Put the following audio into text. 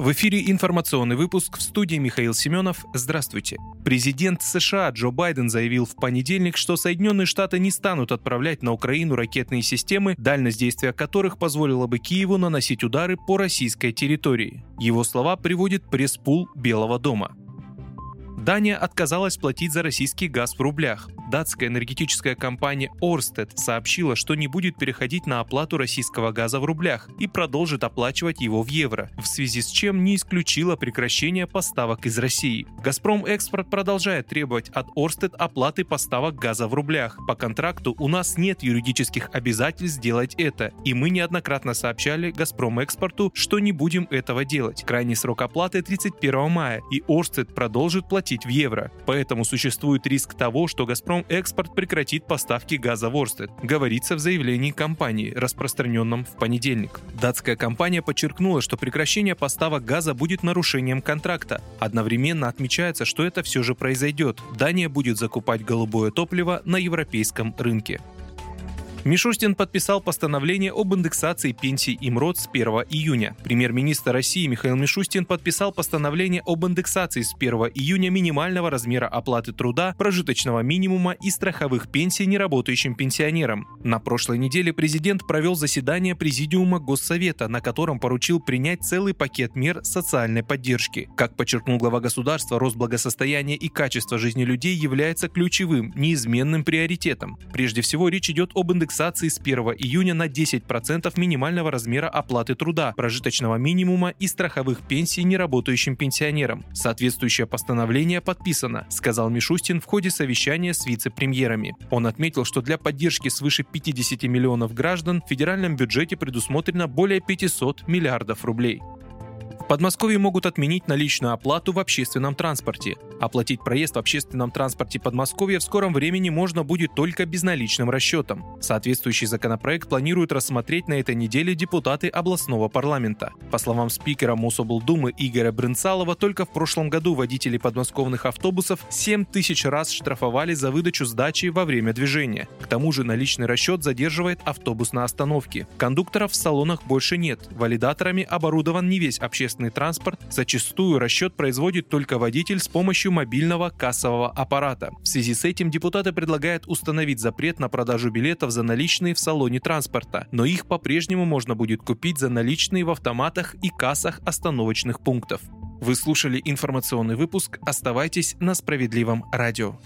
В эфире информационный выпуск в студии Михаил Семенов. Здравствуйте. Президент США Джо Байден заявил в понедельник, что Соединенные Штаты не станут отправлять на Украину ракетные системы, дальность действия которых позволила бы Киеву наносить удары по российской территории. Его слова приводит пресс-пул Белого дома. Дания отказалась платить за российский газ в рублях. Датская энергетическая компания Orsted сообщила, что не будет переходить на оплату российского газа в рублях и продолжит оплачивать его в евро, в связи с чем не исключила прекращение поставок из России. «Газпром Экспорт» продолжает требовать от Orsted оплаты поставок газа в рублях. По контракту у нас нет юридических обязательств сделать это, и мы неоднократно сообщали «Газпром Экспорту», что не будем этого делать. Крайний срок оплаты 31 мая, и Orsted продолжит платить в евро. Поэтому существует риск того, что «Газпром Экспорт» прекратит поставки газа в Орстед, говорится в заявлении компании, распространенном в понедельник. Датская компания подчеркнула, что прекращение поставок газа будет нарушением контракта. Одновременно отмечается, что это все же произойдет. Дания будет закупать голубое топливо на европейском рынке. Мишустин подписал постановление об индексации пенсий и МРОД с 1 июня. Премьер-министр России Михаил Мишустин подписал постановление об индексации с 1 июня минимального размера оплаты труда, прожиточного минимума и страховых пенсий неработающим пенсионерам. На прошлой неделе президент провел заседание Президиума Госсовета, на котором поручил принять целый пакет мер социальной поддержки. Как подчеркнул глава государства, рост благосостояния и качество жизни людей является ключевым, неизменным приоритетом. Прежде всего, речь идет об индексации индексации с 1 июня на 10% минимального размера оплаты труда, прожиточного минимума и страховых пенсий неработающим пенсионерам. Соответствующее постановление подписано, сказал Мишустин в ходе совещания с вице-премьерами. Он отметил, что для поддержки свыше 50 миллионов граждан в федеральном бюджете предусмотрено более 500 миллиардов рублей. Подмосковье могут отменить наличную оплату в общественном транспорте. Оплатить проезд в общественном транспорте Подмосковья в скором времени можно будет только безналичным расчетом. Соответствующий законопроект планируют рассмотреть на этой неделе депутаты областного парламента. По словам спикера Мособлдумы Игоря Брынцалова, только в прошлом году водители подмосковных автобусов 7 тысяч раз штрафовали за выдачу сдачи во время движения. К тому же наличный расчет задерживает автобус на остановке. Кондукторов в салонах больше нет. Валидаторами оборудован не весь общественный транспорт, зачастую расчет производит только водитель с помощью мобильного кассового аппарата. В связи с этим депутаты предлагают установить запрет на продажу билетов за наличные в салоне транспорта, но их по-прежнему можно будет купить за наличные в автоматах и кассах остановочных пунктов. Вы слушали информационный выпуск. Оставайтесь на справедливом радио.